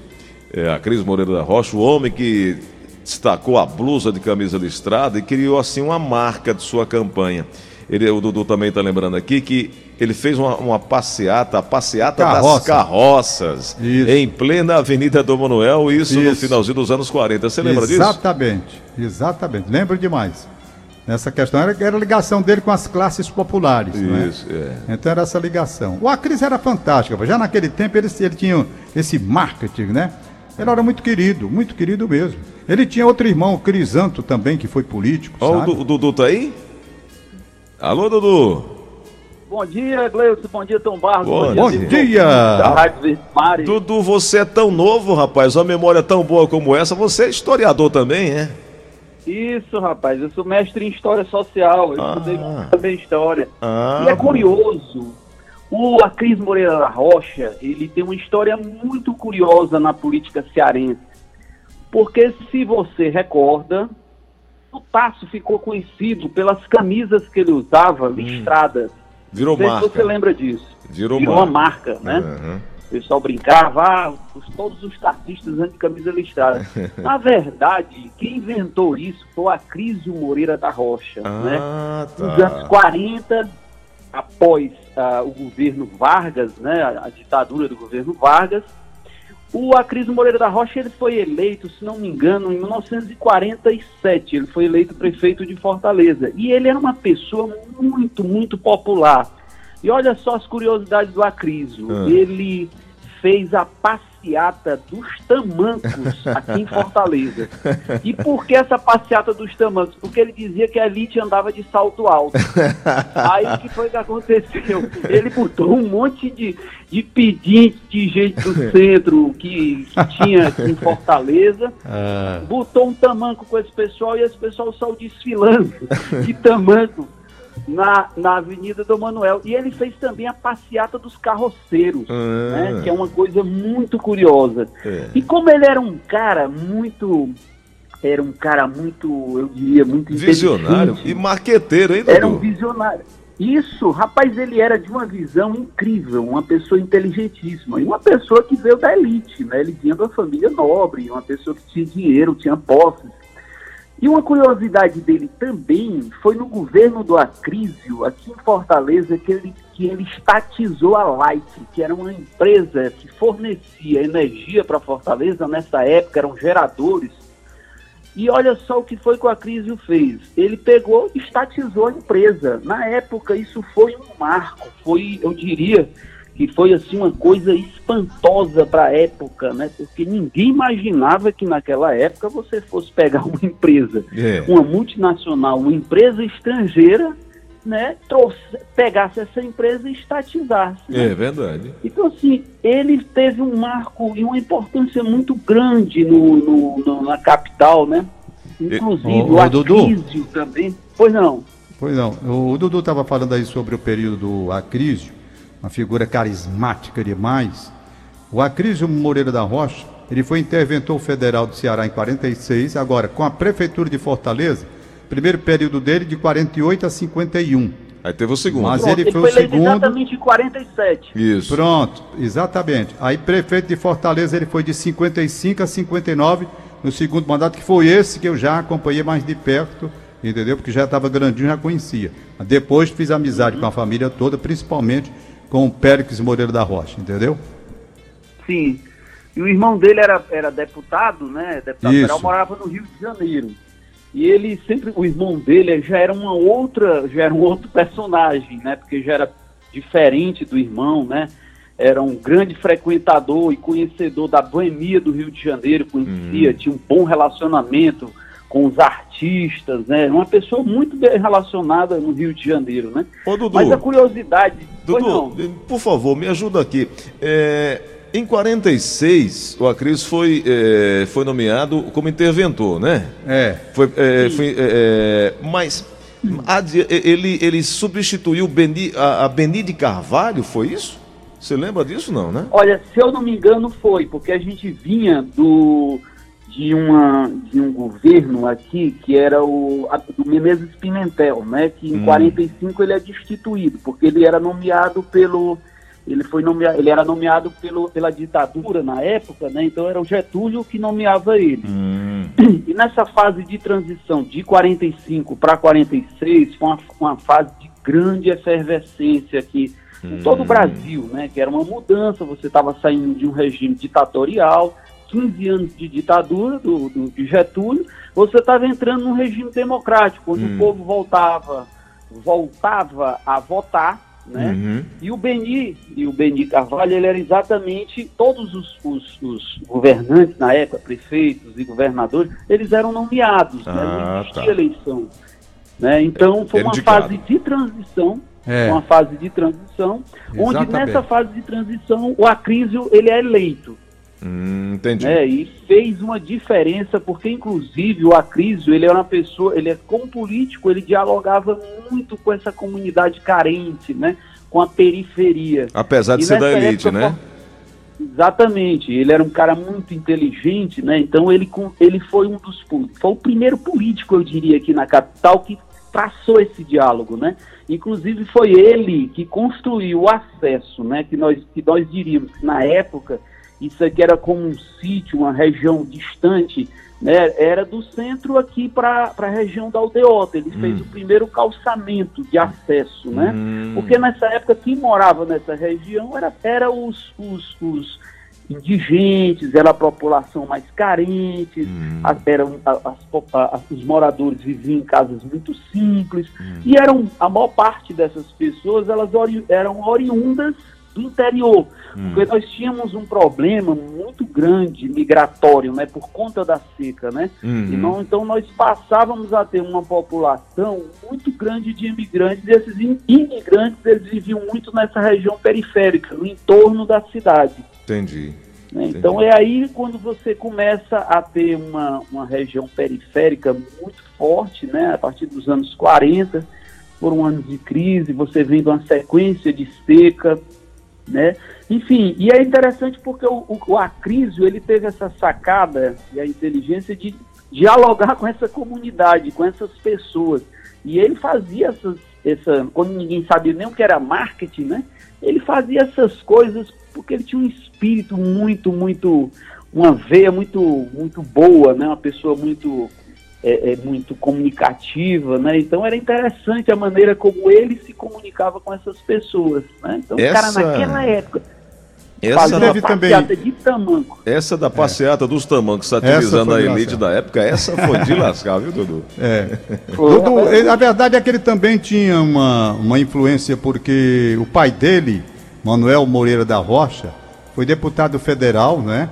é, a Cris Moreira da Rocha, o homem que destacou a blusa de camisa listrada e criou assim uma marca de sua campanha. Ele, o Dudu também está lembrando aqui que ele fez uma, uma passeata, a passeata das Carroça. carroças, Isso. em plena Avenida Dom Manuel, isso, no Isso. finalzinho dos anos 40. Você lembra disso? exatamente, exatamente. Lembro demais. Nessa questão era, era a ligação dele com as classes populares. não é? Isso, é. Então era essa ligação. O Acris era fantástico. Já naquele tempo ele, ele tinha esse marketing, né? Ele era muito querido, muito querido mesmo. Ele tinha outro irmão, o Crisanto, também, que foi político. Ó, o sabe? Du- o Dudu tá aí? Alô, Dudu? Bom dia, Gleison. Bom dia, Tom Barros. Bom Bom Vitor, dia! Da Rádio Vermari. Dudu, você é tão novo, rapaz, uma memória tão boa como essa. Você é historiador também, é? Isso, rapaz. Eu sou mestre em História Social. Eu Ah. estudei também História. Ah, e é curioso. O Acris Moreira da Rocha, ele tem uma história muito curiosa na política cearense. Porque, se você recorda, o Tasso ficou conhecido pelas camisas que ele usava listradas. virou Não sei se marca. você lembra disso. Virou, Virou uma marca, né? Aham. O pessoal brincava, ah, os- todos os taxistas andam de camisa listrada. Na verdade, quem inventou isso foi a Crisio Moreira da Rocha, né? Ah, Nos anos tá. 40, após ah, o governo Vargas, né, a, a ditadura do governo Vargas, o Acrisio Moreira da Rocha ele foi eleito, se não me engano, em 1947. Ele foi eleito prefeito de Fortaleza. E ele era uma pessoa muito, muito popular. E olha só as curiosidades do Acrisio. Ah. Ele fez a passeata dos tamancos aqui em Fortaleza. E por que essa passeata dos tamancos? Porque ele dizia que a elite andava de salto alto. Aí o que foi que aconteceu? Ele botou um monte de, de pedinte de gente do centro que, que tinha aqui em Fortaleza, Ah, botou um tamanco com esse pessoal e esse pessoal saiu desfilando de tamanco na, na Avenida do Manuel. E ele fez também a passeata dos carroceiros, Ah. né, que é uma coisa muito curiosa. É. E como ele era um cara muito. Era um cara muito, eu diria, muito Visionário e marqueteiro, hein, Era um Dudu? visionário. Isso, rapaz, ele era de uma visão incrível, uma pessoa inteligentíssima. E uma pessoa que veio da elite, né? Ele vinha de uma família nobre, uma pessoa que tinha dinheiro, tinha posses. E uma curiosidade dele também foi no governo do Acrísio, aqui em Fortaleza, que ele, que ele estatizou a Light, que era uma empresa que fornecia energia para Fortaleza. Nessa época eram geradores. E olha só o que foi que o Acrisio fez. Ele pegou estatizou a empresa. Na época, isso foi um marco. Foi, eu diria, que foi assim uma coisa espantosa para a época, né? Porque ninguém imaginava que naquela época você fosse pegar uma empresa, é. uma multinacional, uma empresa estrangeira né, trouxe, pegasse essa empresa e estatizasse. Né? É verdade. Então, assim, ele teve um marco e uma importância muito grande no, no, no na capital, né? Inclusive, o, o Acrísio também. Pois não. Pois não. O, o Dudu estava falando aí sobre o período do Acrísio, uma figura carismática demais. O Acrísio Moreira da Rocha, ele foi interventor federal do Ceará em 46, agora com a Prefeitura de Fortaleza, Primeiro período dele de 48 a 51. Aí teve o segundo. Mas Pronto, ele foi, ele foi o segundo. Exatamente em 47. Isso. Pronto, exatamente. Aí prefeito de Fortaleza ele foi de 55 a 59 no segundo mandato, que foi esse que eu já acompanhei mais de perto, entendeu? Porque já estava grandinho, já conhecia. Depois fiz amizade uhum. com a família toda, principalmente com o Péricles Moreira da Rocha, entendeu? Sim. E o irmão dele era, era deputado, né? Deputado federal, morava no Rio de Janeiro. E ele sempre, o irmão dele já era uma outra, já era um outro personagem, né? Porque já era diferente do irmão, né? Era um grande frequentador e conhecedor da boemia do Rio de Janeiro, conhecia, uhum. tinha um bom relacionamento com os artistas, né? Uma pessoa muito bem relacionada no Rio de Janeiro, né? Ô, Dudu, Mas a curiosidade... Dudu, por favor, me ajuda aqui. É, em 46, o Acris foi, é, foi nomeado como interventor, né? É. Foi, é, foi é, mas ele, ele substituiu Beni, a, a Beni de Carvalho, foi isso? Você lembra disso não, né? Olha, se eu não me engano foi, porque a gente vinha do de, uma, de um governo aqui que era o a, do Menezes Pimentel, né? Que em hum. 45 ele é destituído, porque ele era nomeado pelo ele foi nomeado, ele era nomeado pelo, pela ditadura na época, né? Então era o Getúlio que nomeava ele. Hum. E nessa fase de transição de 45 para 46 foi uma, uma, fase de grande efervescência aqui hum. em todo o Brasil, né? Que era uma mudança, você estava saindo de um regime ditatorial, 15 anos de ditadura do, do de Getúlio, você estava entrando num regime democrático, onde hum. o povo voltava voltava a votar né? Uhum. E o Beni, e o Beni Carvalho, ele era exatamente todos os, os, os, governantes na época, prefeitos e governadores, eles eram nomeados, ah, né? não ah, existia tá. eleição. Né? Então foi uma fase de transição, é. uma fase de transição, exatamente. onde nessa fase de transição o Acrísio ele é eleito. Hum, entendi. Né? E fez uma diferença, porque inclusive o Acrísio, ele é uma pessoa, ele é como político, ele dialogava muito com essa comunidade carente, né? Com a periferia. Apesar de e ser da elite, época, né? Exatamente, ele era um cara muito inteligente, né? Então ele, ele foi um dos foi o primeiro político, eu diria, aqui na capital que traçou esse diálogo, né? Inclusive foi ele que construiu o acesso, né? Que nós que nós diríamos que na época isso aqui era como um sítio, uma região distante, né? Era do centro aqui para a região da aldeota. Ele hum. fez o primeiro calçamento de acesso, né? Hum. Porque nessa época quem morava nessa região era, era os, os, os indigentes, era a população mais carente, hum. as, eram, as, as, os moradores viviam em casas muito simples hum. e eram a maior parte dessas pessoas elas ori, eram oriundas interior, hum. porque nós tínhamos um problema muito grande migratório, né, por conta da seca, né? Uhum. Não, então nós passávamos a ter uma população muito grande de imigrantes, e esses imigrantes eles viviam muito nessa região periférica, no entorno da cidade. Entendi. Né? Então é aí quando você começa a ter uma, uma região periférica muito forte, né, a partir dos anos 40, foram anos de crise, você vendo uma sequência de seca, né? Enfim, e é interessante porque o, o, o Acrísio ele teve essa sacada e a inteligência de dialogar com essa comunidade, com essas pessoas. E ele fazia essas, essa, quando ninguém sabia nem o que era marketing, né? Ele fazia essas coisas porque ele tinha um espírito muito, muito, uma veia muito, muito boa, né? Uma pessoa muito é, é, muito comunicativa, né? Então era interessante a maneira como ele se comunicava com essas pessoas, né? Então Essa... o cara naquela época Essa, teve também... de tamanco. essa da passeata é. dos tamancos, satirizando a elite da época, essa foi de lascar, viu, Dudu? É. Dudu, ele, a verdade é que ele também tinha uma, uma influência, porque o pai dele, Manuel Moreira da Rocha, foi deputado federal, né?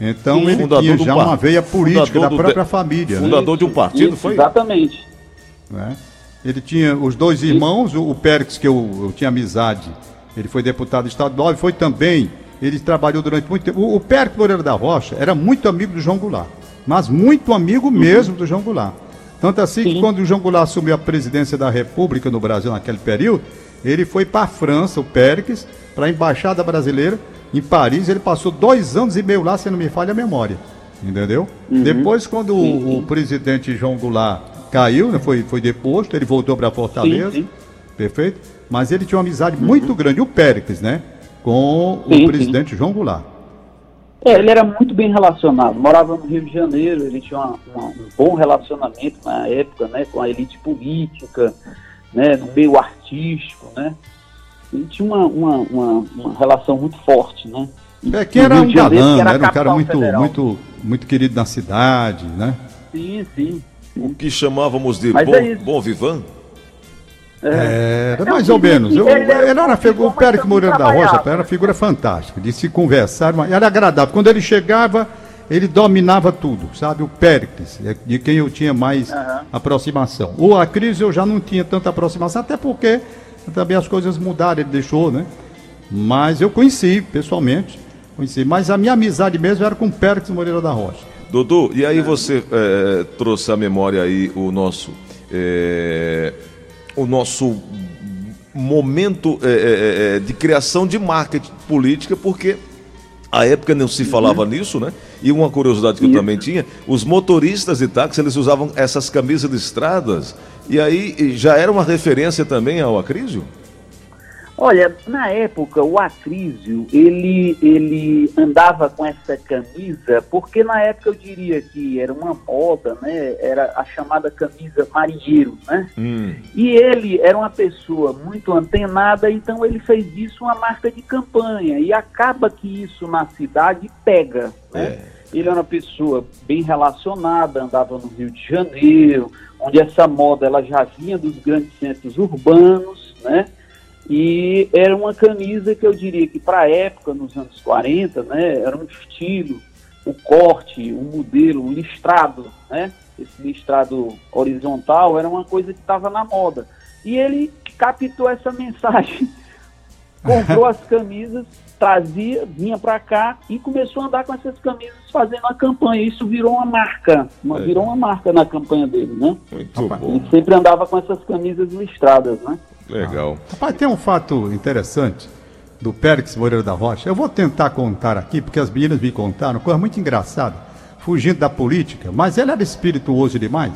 Então Sim, ele tinha já uma veia política da própria de... família. Né? Fundador né? de um partido, Isso, foi? Exatamente. Né? Ele tinha os dois irmãos, o, o Pérez, que eu, eu tinha amizade ele foi deputado estadual e foi também. Ele trabalhou durante muito tempo. O, o Pérez Moreira da Rocha era muito amigo do João Goulart, mas muito amigo mesmo do João Goulart. Tanto assim Sim. que quando o João Goulart assumiu a presidência da República no Brasil naquele período, ele foi para a França, o Pérez, para a Embaixada Brasileira, em Paris. Ele passou dois anos e meio lá, se não me falha a memória. Entendeu? Uhum. Depois, quando o, o, presidente João Goulart caiu, né, foi, foi deposto, ele voltou para Fortaleza. Sim, sim. Perfeito? Mas ele tinha uma amizade uhum. muito grande, o Péricles, né? Com sim, o presidente sim. João Goulart. É, ele era muito bem relacionado, morava no Rio de Janeiro, ele tinha uma, uma, um bom relacionamento na época, né, com a elite política, né, no meio artístico, né, ele tinha uma, uma, uma, uma relação muito forte, né. É, que era um galã, era, era um cara muito, muito, muito querido na cidade, né. Sim, sim. O que chamávamos de bom, é bom vivan? É, era mais ou menos. Eu, ele era, uma figura, o Pérez Moreira da Rocha era uma figura fantástica, de se conversar, era agradável. Quando ele chegava, ele dominava tudo, sabe? O Péricles, é de quem eu tinha mais uhum. aproximação. O Acris eu já não tinha tanta aproximação, até porque também as coisas mudaram, ele deixou, né? Mas eu conheci pessoalmente, conheci. Mas a minha amizade mesmo era com o Péricles Moreira da Rocha. Dudu, e aí você é, trouxe à memória aí o nosso. É o nosso momento é, de criação de marketing política, porque a época não se falava uhum. nisso, né? E uma curiosidade que eu também tinha, os motoristas de táxi, eles usavam essas camisas de estradas, e aí já era uma referência também ao Acrísio? Olha, na época o Acrísio, ele, ele andava com essa camisa, porque na época eu diria que era uma moda, né? Era a chamada camisa marinheiro, né? Hum. E ele era uma pessoa muito antenada, então ele fez isso uma marca de campanha. E acaba que isso na cidade pega, né? É. Ele era uma pessoa bem relacionada, andava no Rio de Janeiro, onde essa moda ela já vinha dos grandes centros urbanos, né? E era uma camisa que eu diria que para a época, nos anos 40, né, era um estilo, o corte, o modelo, o listrado, né? Esse listrado horizontal era uma coisa que estava na moda. E ele captou essa mensagem, comprou as camisas, trazia, vinha para cá e começou a andar com essas camisas fazendo a campanha. Isso virou uma marca, uma, é. virou uma marca na campanha dele, né? Muito bom. Ele sempre andava com essas camisas listradas, né? Legal. Ah. Rapaz, tem um fato interessante do Périx Moreira da Rocha. Eu vou tentar contar aqui, porque as meninas me contaram, coisa muito engraçada, fugindo da política, mas ele era espirituoso demais.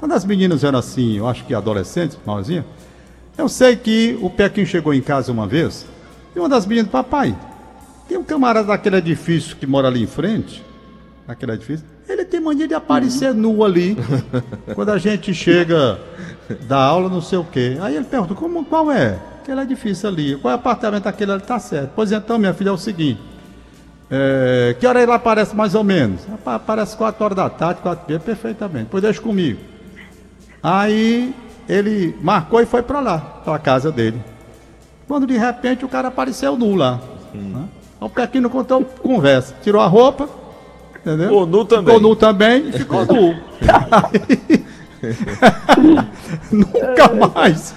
Quando as meninas eram assim, eu acho que adolescentes, malzinha, eu sei que o Pequim chegou em casa uma vez, e uma das meninas, papai, tem um camarada daquele edifício que mora ali em frente, aquele edifício, ele tem mania de aparecer nu ali, quando a gente chega da aula, não sei o quê. Aí ele pergunta, como, qual é? Aquele é difícil ali. Qual é o apartamento aquele ali? Tá certo. Pois então, minha filha, é o seguinte. É, que hora ele aparece mais ou menos? Aparece 4 horas da tarde, 4 dias, perfeitamente. Pois deixa comigo. Aí ele marcou e foi para lá, para a casa dele. Quando de repente o cara apareceu nu lá. Né? O Pequeno contou conversa. Tirou a roupa, entendeu? Ficou nu também. Ficou nu também e ficou nu. Nunca mais.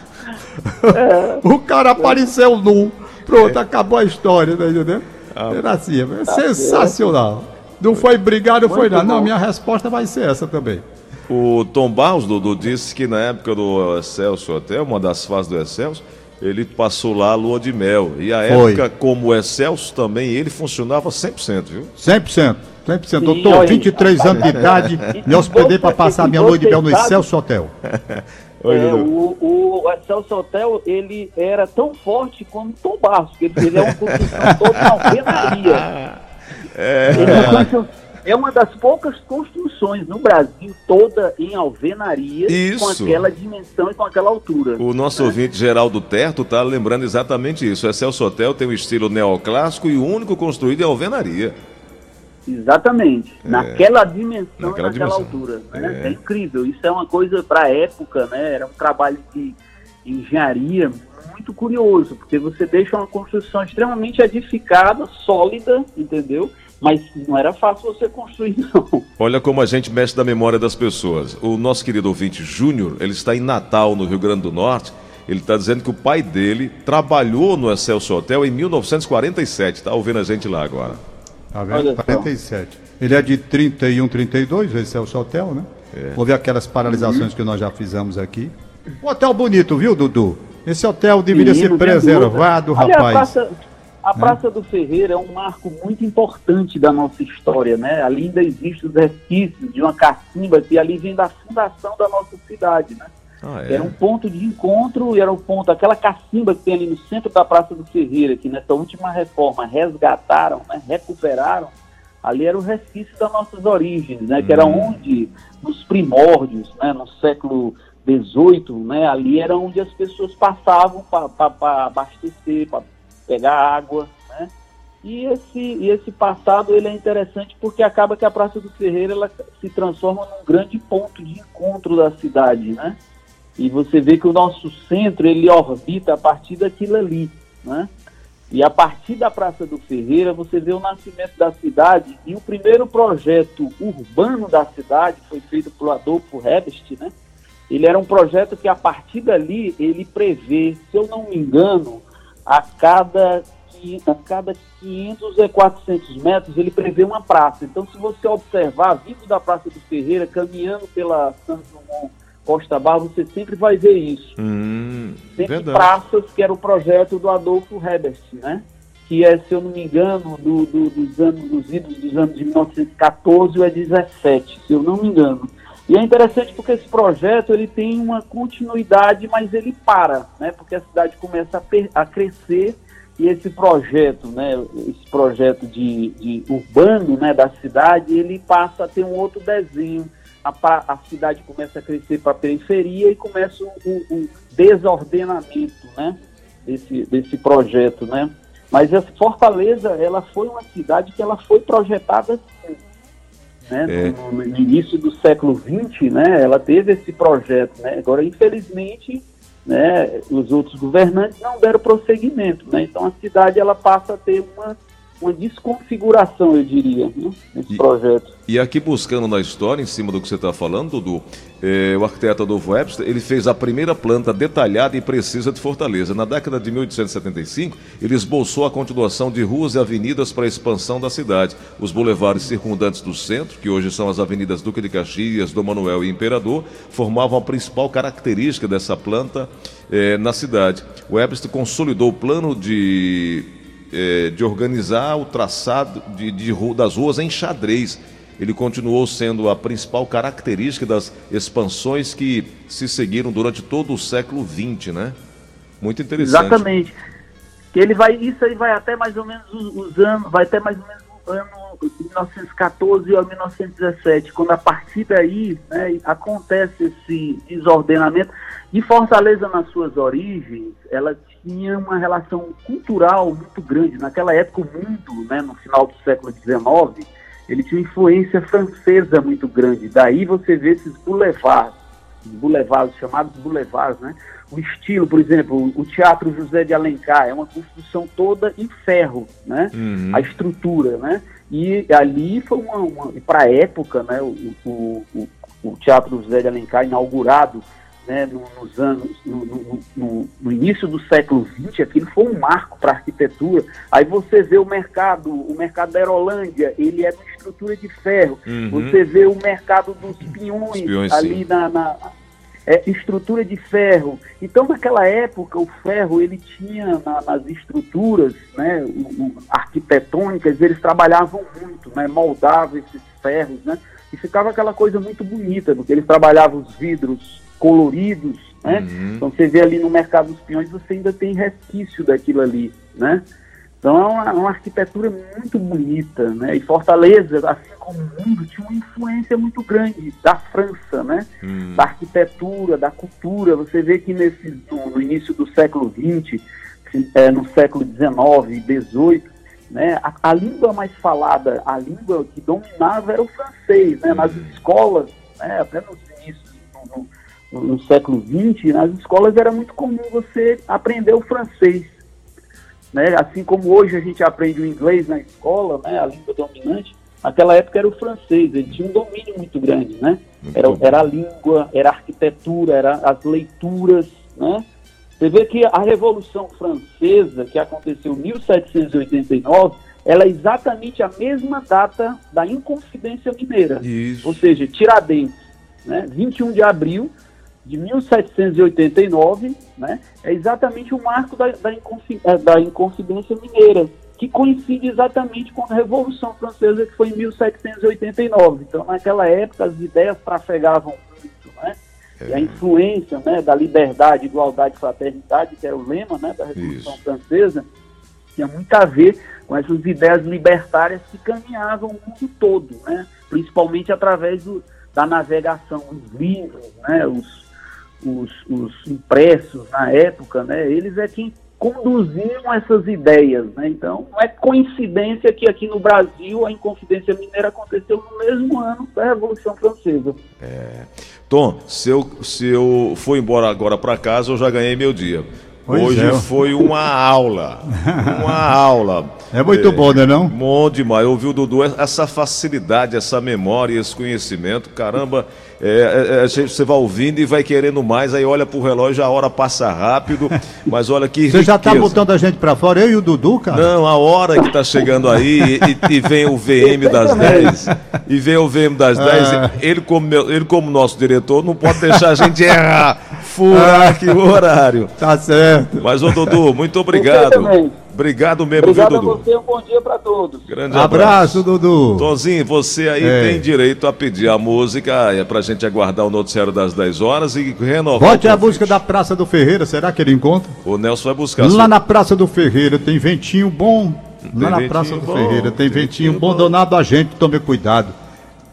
o cara apareceu nu. Pronto, acabou a história, tá entendendo? Ah, Era assim, é tá sensacional. Não foi brigar, não foi nada. Não, minha resposta vai ser essa também. O Tom Barros, Dudu, disse que na época do Excelso Hotel, uma das fases do Excelso, ele passou lá a lua de mel. E a Foi. época, como o Excelso também, ele funcionava 100%, viu? 100%. 100%. Doutor, 23 anos de idade, me hospedei para passar minha noite de mel no Excelso Hotel. É, o, o Excelso Hotel, ele era tão forte como Tom Barros, porque ele é uma construção toda na alvenaria. É. é uma das poucas construções no Brasil toda em alvenaria Isso. com aquela dimensão e com aquela altura. O nosso ouvinte Geraldo Terto está lembrando exatamente isso. O Excelso Hotel tem um estilo neoclássico e o único construído em alvenaria. Exatamente. Naquela dimensão É. Naquela naquela dimensão. altura. né? É. É. incrível. Isso é uma coisa para a época, né? Era um trabalho de engenharia muito curioso, porque você deixa uma construção extremamente edificada, sólida, entendeu? Mas não era fácil você construir, não. Olha como a gente mexe da memória das pessoas. O nosso querido ouvinte Júnior, ele está em Natal, no Rio Grande do Norte. Ele está dizendo que o pai dele trabalhou no Excelso Hotel em 1947. Está ouvindo a gente lá agora. Tá vendo? Olha só. 47. Ele é de 31, 32, esse é o seu hotel, né? Houve aquelas paralisações que nós já fizemos aqui. Um hotel bonito, viu, Dudu? Esse hotel deveria Menino, ser preservado. Olha, rapaz. A Praça, a Praça do Ferreira é um marco muito importante da nossa história, né? Ali ainda existem os resquícios de uma cacimba que ali vem da fundação da nossa cidade, né? Ah, Era um ponto de encontro era um ponto, aquela cacimba que tem ali no centro da Praça do Ferreira, que nessa última reforma resgataram, né, recuperaram, ali era o resquício das nossas origens, né, que era onde, nos primórdios, né, no século XVIII, né, ali era onde as pessoas passavam para abastecer, para pegar água, né, e esse, e esse passado ele é interessante porque acaba que a Praça do Ferreira ela se transforma num grande ponto de encontro da cidade, né? E você vê que o nosso centro ele orbita a partir daquilo ali, né? E a partir da Praça do Ferreira você vê o nascimento da cidade e o primeiro projeto urbano da cidade foi feito por Adolfo Hebst, né? Ele era um projeto que a partir dali ele prevê, se eu não me engano, a cada a cada 500 a 400 metros ele prevê uma praça. Então, se você observar, vindo da Praça do Ferreira, caminhando pela Santos Dumont Costa Barra, você sempre vai ver isso. Hum, Sempre verdade. praças, que era o projeto do Adolfo Hebert, né? Que é, se eu não me engano, do, do- dos anos, dos idos dos anos de 1914 ou é 17, se eu não me engano. E é interessante porque esse projeto ele tem uma continuidade, mas ele para, né? Porque a cidade começa a, a crescer e esse projeto, né? Esse projeto de, de urbano, né? Da cidade, ele passa a ter um outro desenho. A, a cidade começa a crescer para a periferia e começa o, o- desordenamento, né? Desse, desse projeto, né? Mas essa Fortaleza, ela foi uma cidade que ela foi projetada assim, né? É. No- no início do século XX, né? Ela teve esse projeto, né? Agora, infelizmente, né? Os outros governantes não deram prosseguimento, né? Então a cidade ela passa a ter uma uma desconfiguração, eu diria, né? Nesse E- projeto. E aqui buscando na história, em cima do que você está falando, Dudu, eh, o arquiteto Adolfo Webster, ele fez a primeira planta detalhada e precisa de Fortaleza. Na década de 1875, ele esboçou a continuação de ruas e avenidas para a expansão da cidade. Os bulevares circundantes do centro, que hoje são as avenidas Duque de Caxias, Dom Manuel e Imperador, formavam a principal característica dessa planta eh, na cidade. O Webster consolidou o plano de eh, de organizar o traçado de, de das ruas em xadrez. Ele continuou sendo a principal característica das expansões que se seguiram durante todo o século XX, né? Muito interessante. Exatamente. Ele vai, isso aí vai até mais ou menos os, os anos, vai até mais ou menos o ano 1914 ou 1917, quando a partir daí né, acontece esse desordenamento. E Fortaleza, nas suas origens, ela tinha uma relação cultural muito grande. Naquela época, o mundo, né, no final do século XIX, ele tinha influência francesa muito grande. Daí você vê esses boulevards, os boulevards, chamados boulevards, né? O estilo, por exemplo, o Teatro José de Alencar é uma construção toda em ferro, né? Uhum. A estrutura, né? E ali foi uma, uma para a época, né? O, o, o, o Teatro José de Alencar inaugurado, né? no- Nos anos, no, no- no- no início do século XX, aquilo foi um marco para a arquitetura. Aí você vê o mercado, o mercado da Aerolândia, ele é uma estrutura de ferro. Uhum. Você vê o mercado dos peões, ali sim. na, na- é, estrutura de ferro. Então, naquela época, o ferro ele tinha na- nas estruturas, né, o- o- arquitetônicas, eles trabalhavam muito, né, moldavam esses ferros, né, e ficava aquela coisa muito bonita, porque eles trabalhavam os vidros coloridos, né. Uhum. Então, você vê ali no mercado dos peões, você ainda tem resquício daquilo ali, né. Então é uma, uma, arquitetura muito bonita, né? E Fortaleza, assim como o mundo, tinha uma influência muito grande da França, né? Hum. Da arquitetura, da cultura. Você vê que nesse, no, início do século XX, é, no século XIX e XVIII, né? A, a, língua mais falada, a língua que dominava era o francês, né? Nas hum. escolas, né? até nos inícios no, no, século XX, nas escolas era muito comum você aprender o francês né? Assim como hoje a gente aprende o inglês na escola, né? A língua dominante, naquela época era o francês, ele tinha um domínio muito grande, né? Era, era a língua, era a arquitetura, era as leituras, né? Você vê que a Revolução Francesa, que aconteceu em 1789, ela é exatamente a mesma data da Inconfidência Mineira. Isso. Ou seja, Tiradentes, né? 21 de abril de 1789, né, é exatamente o marco da, da, é, da Inconfidência Mineira, que coincide exatamente com a Revolução Francesa, que foi em 1789. Então, naquela época, as ideias trafegavam muito, né? É. E a influência né, da liberdade, igualdade e fraternidade, que era o lema né, da Revolução Isso. Francesa, tinha muito a ver com essas ideias libertárias que caminhavam o mundo todo, né? principalmente através do, da navegação, os livros, né? os, os, os impressos na época, né, eles é quem conduziam essas ideias. Né? Então, não é coincidência que aqui no Brasil a Inconfidência Mineira aconteceu no mesmo ano da Revolução Francesa. É. Tom, se eu, se eu for embora agora para casa, eu já ganhei meu dia. Pois Hoje é. foi uma aula. Uma aula. É muito é, bom, né não? Bom demais. Ouviu, Dudu, essa facilidade, essa memória, esse conhecimento, caramba. É, é, é você vai ouvindo e vai querendo mais, aí olha pro relógio, a hora passa rápido, mas olha que Você já tá botando a gente pra fora, eu e o Dudu, cara? Não, a hora que tá chegando aí e, e vem o VM das 10, e vem o VM das 10, ah. ele, como meu, ele como nosso diretor não pode deixar a gente errar, furar aqui o horário. Tá certo. Mas, ô Dudu, muito obrigado. Obrigado mesmo, Obrigado viu, Dudu? Obrigado a você, um bom dia para todos. Grande abraço, abraço Dudu. Tonzinho, você aí é. tem direito a pedir a música, é pra gente aguardar o noticiário das 10 horas e renovar. Bote a música da Praça do Ferreira, será que ele encontra? O Nelson vai buscar. Lá na Praça do Ferreira tem ventinho bom. Tem Lá na Praça do bom, Ferreira tem ventinho, ventinho bom, donado a gente, tome cuidado.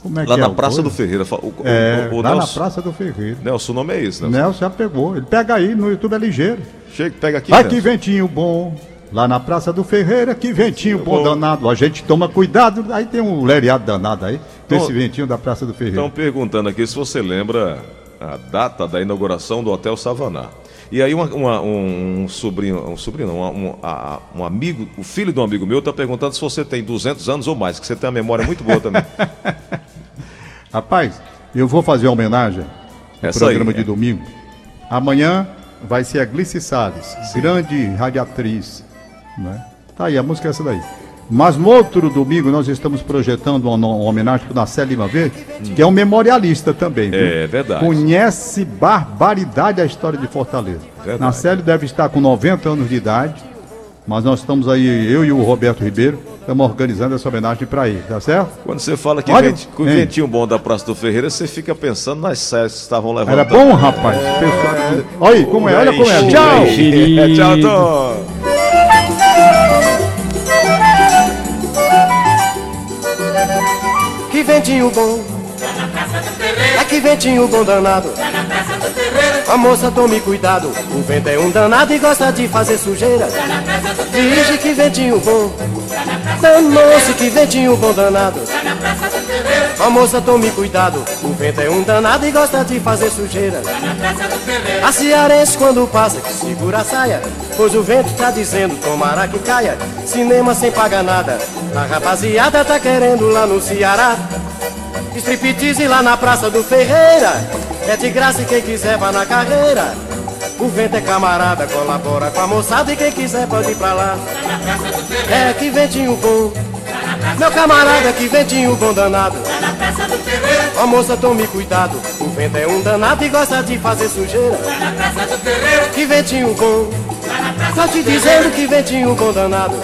Como é lá que na é Praça do Ferreira. O, é, o, o lá Nelson, na Praça do Ferreira. Nelson, o nome é esse, Nelson? Nelson já pegou. Ele pega aí, no YouTube é ligeiro. Chega, pega aqui. Vai que ventinho bom. Lá na Praça do Ferreira, que ventinho bom danado. A gente toma cuidado, aí tem um lereado danado aí, tem esse ventinho da Praça do Ferreira. Estão perguntando aqui se você lembra a data da inauguração do Hotel Savaná. E aí uma, uma, um, sobrinho, um sobrinho, não, um, a, um amigo, o filho de um amigo meu está perguntando se você tem 200 anos ou mais, que você tem uma memória muito boa também. Rapaz, eu vou fazer uma homenagem no Essa programa aí, de é. domingo. Amanhã vai ser a Glice Salles, grande radiatriz, né? Tá aí, a música é essa daí. Mas no outro domingo nós estamos projetando uma, uma homenagem para o Nacé Lima Verde, hum. que é um memorialista também. Viu? É verdade. Conhece barbaridade a história de Fortaleza. Nacélio deve estar com 90 anos de idade, mas nós estamos aí, eu e o Roberto Ribeiro, estamos organizando essa homenagem para ele, tá certo? Quando você fala que Olha, com ventinho bom da Praça do Ferreira, você fica pensando nas séries que estavam levando. Era bom, rapaz. Pessoal... Olha aí, como é, olha como é. Tchau! É, tchau, Tom! Que ventinho bom. É que ventinho bom danado. A moça tome cuidado, o vento é um danado e gosta de fazer sujeira. Vixe que ventinho bom. Danou-se que ventinho bom danado. A moça tome cuidado, o vento é um danado e gosta de fazer sujeira. A cearense quando passa que segura a saia, pois o vento tá dizendo tomara que caia. Cinema sem pagar nada, a rapaziada tá querendo lá no Ceará. Striptease lá na Praça do Ferreira, é de graça e quem quiser vá na carreira. O vento é camarada, colabora com a moçada e quem quiser pode ir pra lá. É que ventinho bom. Meu camarada, que ventinho bom danado. Ó moça, tome cuidado. O vento é um danado e gosta de fazer sujeira. Que ventinho bom. Tô te dizendo que ventinho bom danado.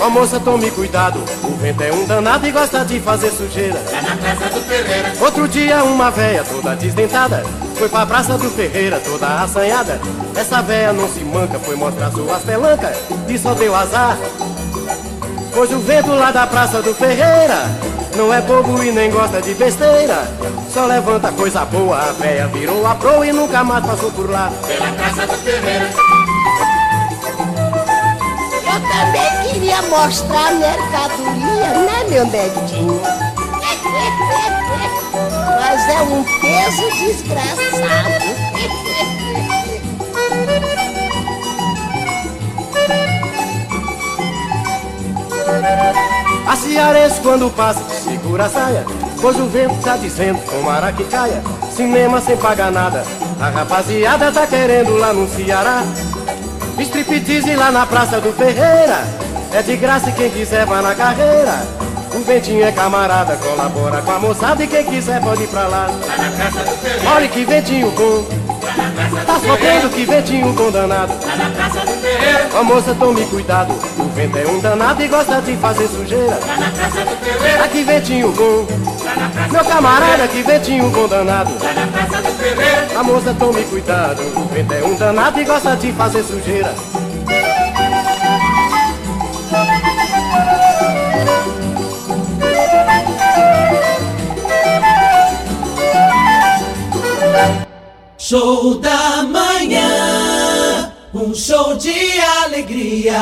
Ó moça, tome cuidado. O vento é um danado e gosta de fazer sujeira. Outro dia, uma véia toda desdentada Foi pra praça do Ferreira, toda assanhada. Essa véia não se manca, foi mostrar suas pelancas e só deu azar. Pois o vento lá da praça do Ferreira não é bobo e nem gosta de besteira. Só levanta coisa boa, a véia virou a proa e nunca mais passou por lá. Pela praça do Ferreira. Eu também queria mostrar mercadoria, né, meu netinho? Mas é um peso desgraçado. A cearense quando passa segura a saia. Pois o vento tá dizendo tomara que caia. Cinema sem pagar nada A rapaziada tá querendo lá no Ceará. Striptease lá na Praça do Ferreira É de graça e quem quiser vai na carreira. O ventinho é camarada, colabora com a moçada E quem quiser pode ir pra lá. Olha que ventinho bom Tá sofrendo que ventinho condanado Ó moça, tome cuidado. O vento é um danado e gosta de fazer sujeira. Aqui ventinho bom Meu camarada, que ventinho condanado A moça, tome cuidado. O vento é um danado e gosta de fazer sujeira Show da manhã, um show de alegria.